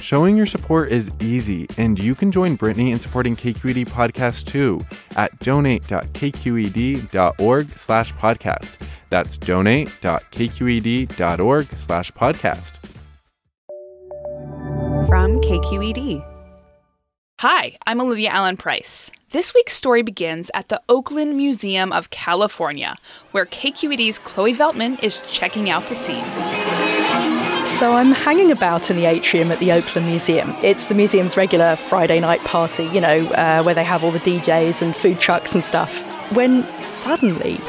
Showing your support is easy, and you can join Brittany in supporting KQED Podcast too at donate.kqed.org slash podcast. That's donate.kqed.org slash podcast. From KQED. Hi, I'm Olivia Allen Price. This week's story begins at the Oakland Museum of California, where KQED's Chloe Veltman is checking out the scene. So I'm hanging about in the atrium at the Oakland Museum. It's the museum's regular Friday night party, you know, uh, where they have all the DJs and food trucks and stuff. When suddenly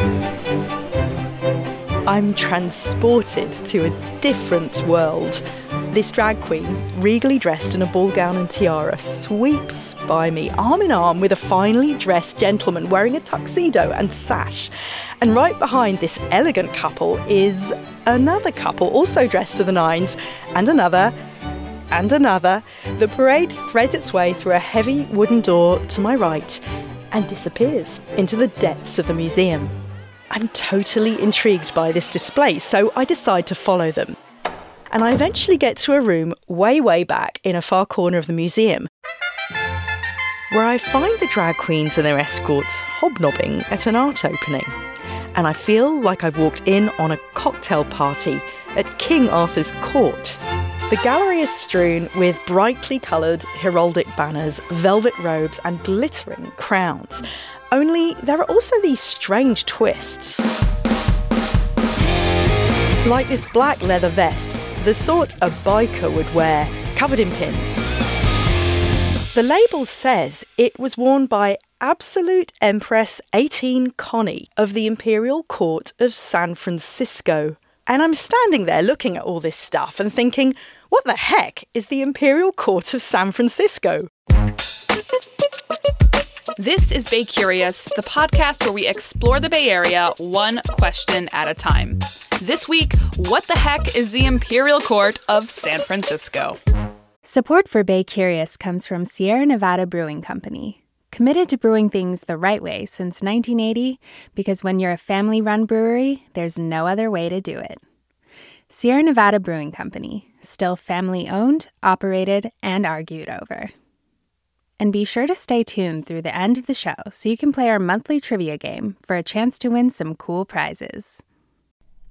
I'm transported to a different world. This drag queen, regally dressed in a ball gown and tiara, sweeps by me arm in arm with a finely dressed gentleman wearing a tuxedo and sash. And right behind this elegant couple is another couple, also dressed to the nines, and another, and another. The parade threads its way through a heavy wooden door to my right and disappears into the depths of the museum. I'm totally intrigued by this display, so I decide to follow them and I eventually get to a room way, way back in a far corner of the museum where I find the drag queens and their escorts hobnobbing at an art opening. And I feel like I've walked in on a cocktail party at King Arthur's court. The gallery is strewn with brightly coloured heraldic banners, velvet robes, and glittering crowns. Only there are also these strange twists. Like this black leather vest the sort a biker would wear, covered in pins. The label says it was worn by Absolute Empress 18 Connie of the Imperial Court of San Francisco. And I'm standing there looking at all this stuff and thinking, what the heck is the Imperial Court of San Francisco? This is Bay Curious, the podcast where we explore the Bay Area one question at a time. This week, what the heck is the Imperial Court of San Francisco? Support for Bay Curious comes from Sierra Nevada Brewing Company, committed to brewing things the right way since 1980, because when you're a family run brewery, there's no other way to do it. Sierra Nevada Brewing Company, still family owned, operated, and argued over. And be sure to stay tuned through the end of the show so you can play our monthly trivia game for a chance to win some cool prizes.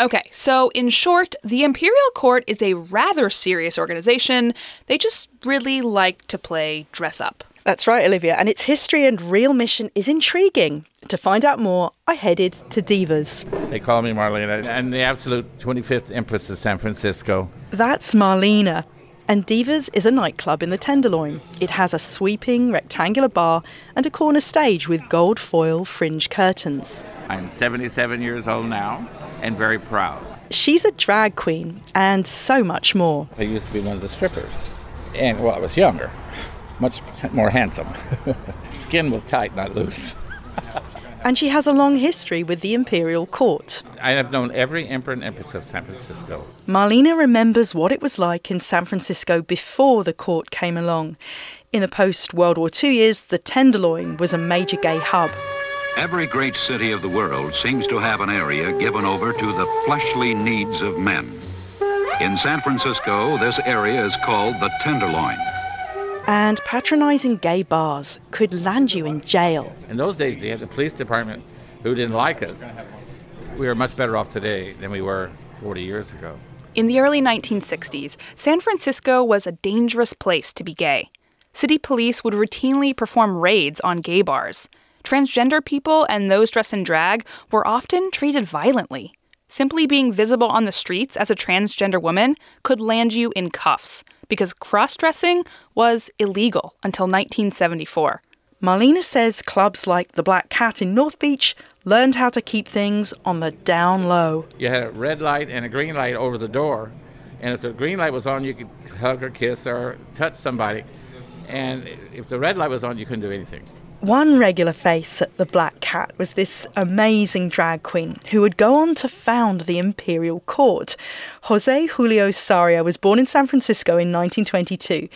Okay, so in short, the Imperial Court is a rather serious organization. They just really like to play dress up. That's right, Olivia, and its history and real mission is intriguing. To find out more, I headed to Divas. They call me Marlena. I'm the absolute 25th Empress of San Francisco. That's Marlena. And Divas is a nightclub in the Tenderloin. It has a sweeping rectangular bar and a corner stage with gold foil fringe curtains. I'm 77 years old now and very proud. She's a drag queen and so much more. I used to be one of the strippers. And, well, I was younger, much more handsome. Skin was tight, not loose. and she has a long history with the imperial court. I have known every emperor and empress of San Francisco. Marlena remembers what it was like in San Francisco before the court came along. In the post World War II years, the Tenderloin was a major gay hub. Every great city of the world seems to have an area given over to the fleshly needs of men. In San Francisco, this area is called the Tenderloin. And patronising gay bars could land you in jail. In those days, you had the police department who didn't like us. We are much better off today than we were 40 years ago. In the early 1960s, San Francisco was a dangerous place to be gay. City police would routinely perform raids on gay bars. Transgender people and those dressed in drag were often treated violently. Simply being visible on the streets as a transgender woman could land you in cuffs because cross dressing was illegal until 1974. Marlena says clubs like the Black Cat in North Beach learned how to keep things on the down low. You had a red light and a green light over the door, and if the green light was on, you could hug or kiss or touch somebody. And if the red light was on, you couldn't do anything. One regular face at the Black Cat was this amazing drag queen who would go on to found the Imperial Court. Jose Julio Sarria was born in San Francisco in 1922.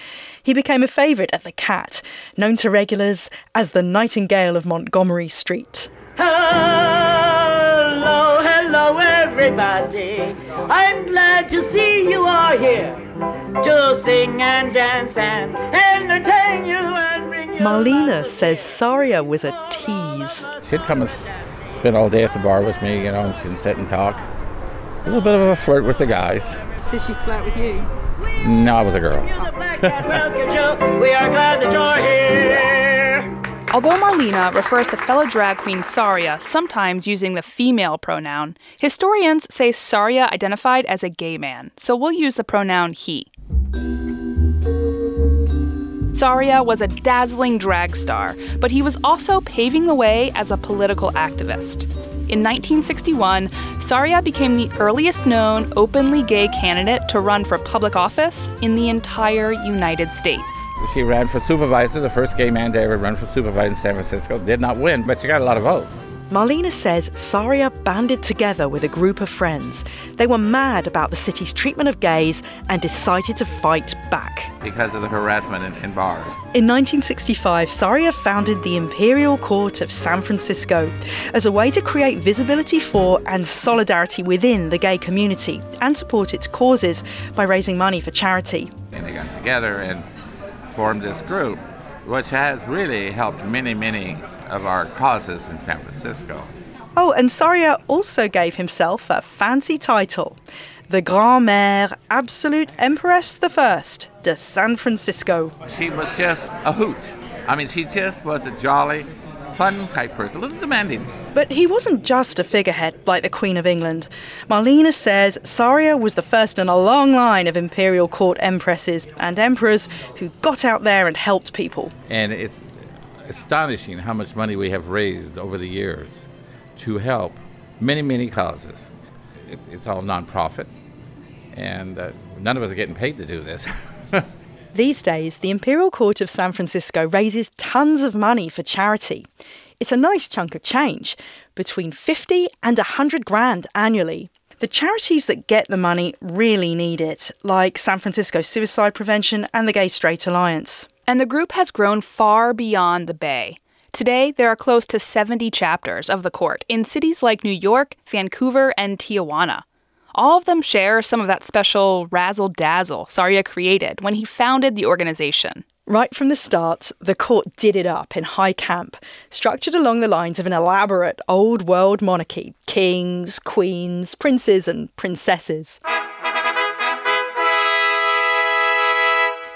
He became a favourite at the Cat, known to regulars as the Nightingale of Montgomery Street. Hello, hello, everybody. I'm glad to see you are here to sing and dance and Marlena says Sarria was a tease. She'd come and spend all day at the bar with me, you know, and she'd sit and talk. A little bit of a flirt with the guys. Did she flirt with you? No, I was a girl. The Black Cat welcome you. We are glad that you're here. Although Marlena refers to fellow drag queen Sarria, sometimes using the female pronoun, historians say Sarria identified as a gay man, so we'll use the pronoun he. Sarria was a dazzling drag star, but he was also paving the way as a political activist. In 1961, Sarria became the earliest known openly gay candidate to run for public office in the entire United States. She ran for supervisor, the first gay man to ever run for supervisor in San Francisco. Did not win, but she got a lot of votes. Marlena says Sarria banded together with a group of friends. They were mad about the city's treatment of gays and decided to fight back. Because of the harassment in, in bars. In 1965, Sarria founded the Imperial Court of San Francisco as a way to create visibility for and solidarity within the gay community and support its causes by raising money for charity. And they got together and formed this group, which has really helped many, many of our causes in San Francisco. Oh, and Sarria also gave himself a fancy title the Grand Mère Absolute Empress the first de San Francisco. She was just a hoot. I mean, she just was a jolly, fun type person, a little demanding. But he wasn't just a figurehead like the Queen of England. Marlena says Sarria was the first in a long line of imperial court empresses and emperors who got out there and helped people. And it's astonishing how much money we have raised over the years to help many, many causes. It, it's all nonprofit, and uh, none of us are getting paid to do this. These days, the Imperial Court of San Francisco raises tons of money for charity. It's a nice chunk of change, between 50 and 100 grand annually. The charities that get the money really need it, like San Francisco Suicide Prevention and the Gay Straight Alliance. And the group has grown far beyond the Bay. Today, there are close to 70 chapters of the court in cities like New York, Vancouver, and Tijuana. All of them share some of that special razzle dazzle Sarria created when he founded the organization. Right from the start, the court did it up in high camp, structured along the lines of an elaborate old world monarchy kings, queens, princes, and princesses.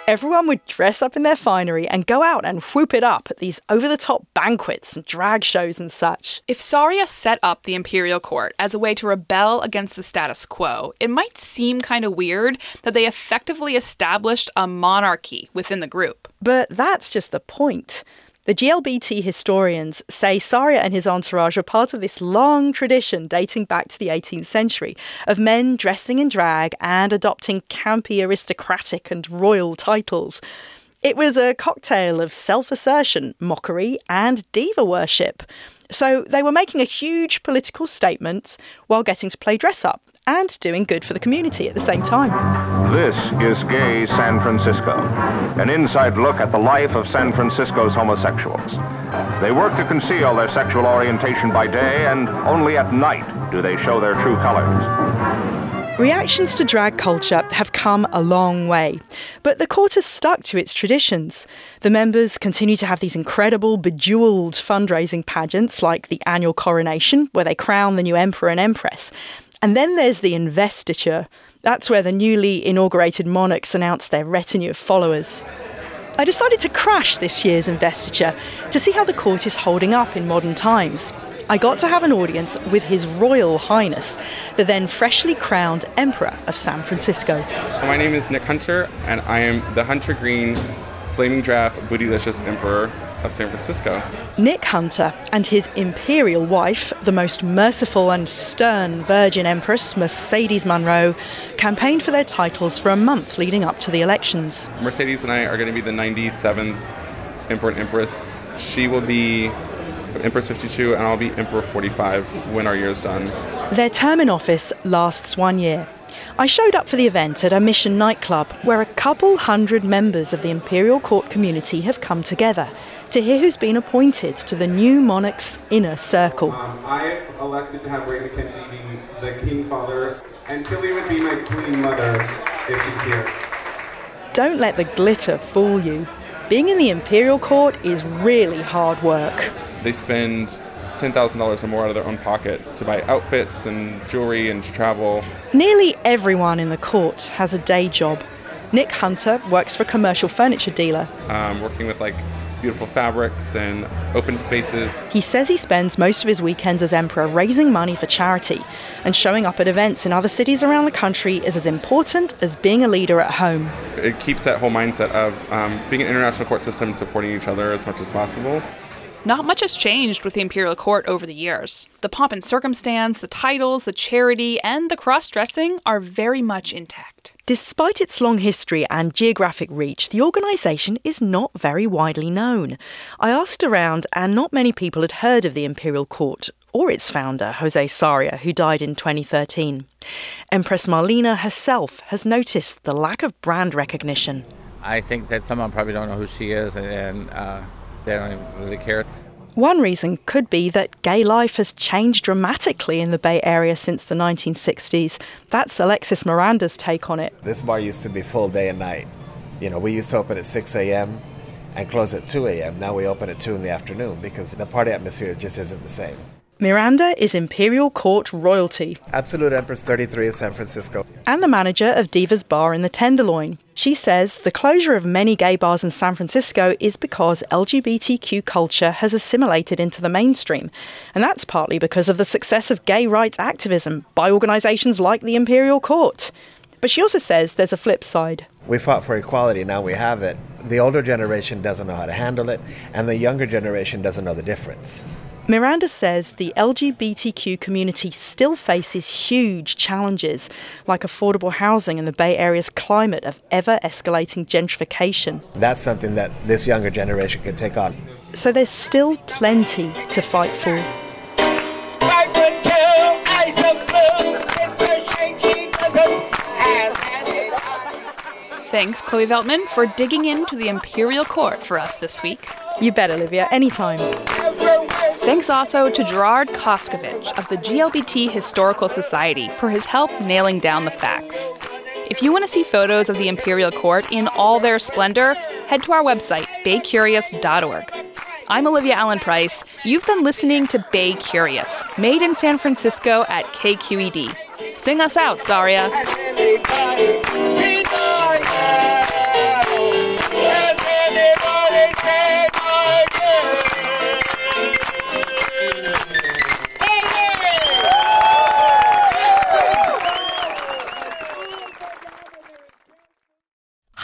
Everyone would dress up in their finery and go out and whoop it up at these over the top banquets and drag shows and such. If Sarria set up the imperial court as a way to rebel against the status quo, it might seem kind of weird that they effectively established a monarchy within the group. But that's just the point. The GLBT historians say Sarria and his entourage are part of this long tradition dating back to the 18th century of men dressing in drag and adopting campy aristocratic and royal titles. It was a cocktail of self assertion, mockery, and diva worship. So they were making a huge political statement while getting to play dress up and doing good for the community at the same time. This is Gay San Francisco, an inside look at the life of San Francisco's homosexuals. They work to conceal their sexual orientation by day, and only at night do they show their true colors. Reactions to drag culture have come a long way, but the court has stuck to its traditions. The members continue to have these incredible, bejeweled fundraising pageants like the annual coronation, where they crown the new emperor and empress. And then there's the investiture. That's where the newly inaugurated monarchs announce their retinue of followers. I decided to crash this year's investiture to see how the court is holding up in modern times. I got to have an audience with His Royal Highness, the then freshly crowned Emperor of San Francisco. My name is Nick Hunter, and I am the Hunter Green Flaming Draft Bootylicious Emperor of San Francisco. Nick Hunter and his imperial wife, the most merciful and stern Virgin Empress Mercedes Monroe, campaigned for their titles for a month leading up to the elections. Mercedes and I are going to be the 97th Emperor and Empress. She will be Empress 52, and I'll be Emperor 45 when our year's done. Their term in office lasts one year. I showed up for the event at a Mission nightclub where a couple hundred members of the Imperial Court community have come together to hear who's been appointed to the new monarch's inner circle. Um, I elected to have Ray McKenzie be the King Father, and Tilly would be my Queen Mother if she's here. Don't let the glitter fool you. Being in the Imperial Court is really hard work they spend $10,000 or more out of their own pocket to buy outfits and jewelry and to travel. Nearly everyone in the court has a day job. Nick Hunter works for a commercial furniture dealer. Um, working with like beautiful fabrics and open spaces. He says he spends most of his weekends as emperor raising money for charity, and showing up at events in other cities around the country is as important as being a leader at home. It keeps that whole mindset of um, being an international court system and supporting each other as much as possible. Not much has changed with the imperial court over the years. The pomp and circumstance, the titles, the charity, and the cross dressing are very much intact. Despite its long history and geographic reach, the organisation is not very widely known. I asked around, and not many people had heard of the Imperial Court or its founder, Jose Sarria, who died in 2013. Empress Marlena herself has noticed the lack of brand recognition. I think that someone probably don't know who she is, and uh, they don't really care. One reason could be that gay life has changed dramatically in the Bay Area since the 1960s. That's Alexis Miranda's take on it. This bar used to be full day and night. You know, we used to open at 6 a.m. and close at 2 a.m. Now we open at 2 in the afternoon because the party atmosphere just isn't the same. Miranda is Imperial Court royalty. Absolute Empress 33 of San Francisco. And the manager of Diva's Bar in the Tenderloin. She says the closure of many gay bars in San Francisco is because LGBTQ culture has assimilated into the mainstream. And that's partly because of the success of gay rights activism by organisations like the Imperial Court. But she also says there's a flip side. We fought for equality, now we have it. The older generation doesn't know how to handle it, and the younger generation doesn't know the difference. Miranda says the LGBTQ community still faces huge challenges, like affordable housing and the Bay Area's climate of ever escalating gentrification. That's something that this younger generation can take on. So there's still plenty to fight for. Thanks, Chloe Veltman, for digging into the Imperial Court for us this week. You bet, Olivia, anytime. Thanks also to Gerard Koskovich of the GLBT Historical Society for his help nailing down the facts. If you want to see photos of the Imperial Court in all their splendor, head to our website, baycurious.org. I'm Olivia Allen Price. You've been listening to Bay Curious, made in San Francisco at KQED. Sing us out, Sarria.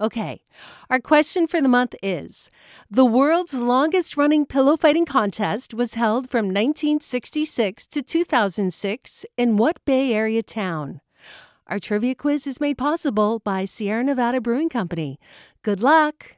Okay, our question for the month is The world's longest running pillow fighting contest was held from 1966 to 2006 in what Bay Area town? Our trivia quiz is made possible by Sierra Nevada Brewing Company. Good luck!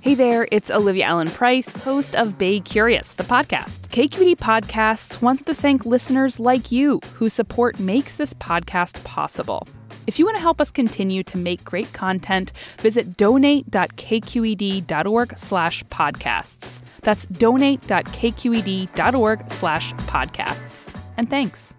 Hey there, it's Olivia Allen Price, host of Bay Curious, the podcast. KQED Podcasts wants to thank listeners like you whose support makes this podcast possible. If you want to help us continue to make great content, visit donate.kqed.org slash podcasts. That's donate.kqed.org slash podcasts. And thanks.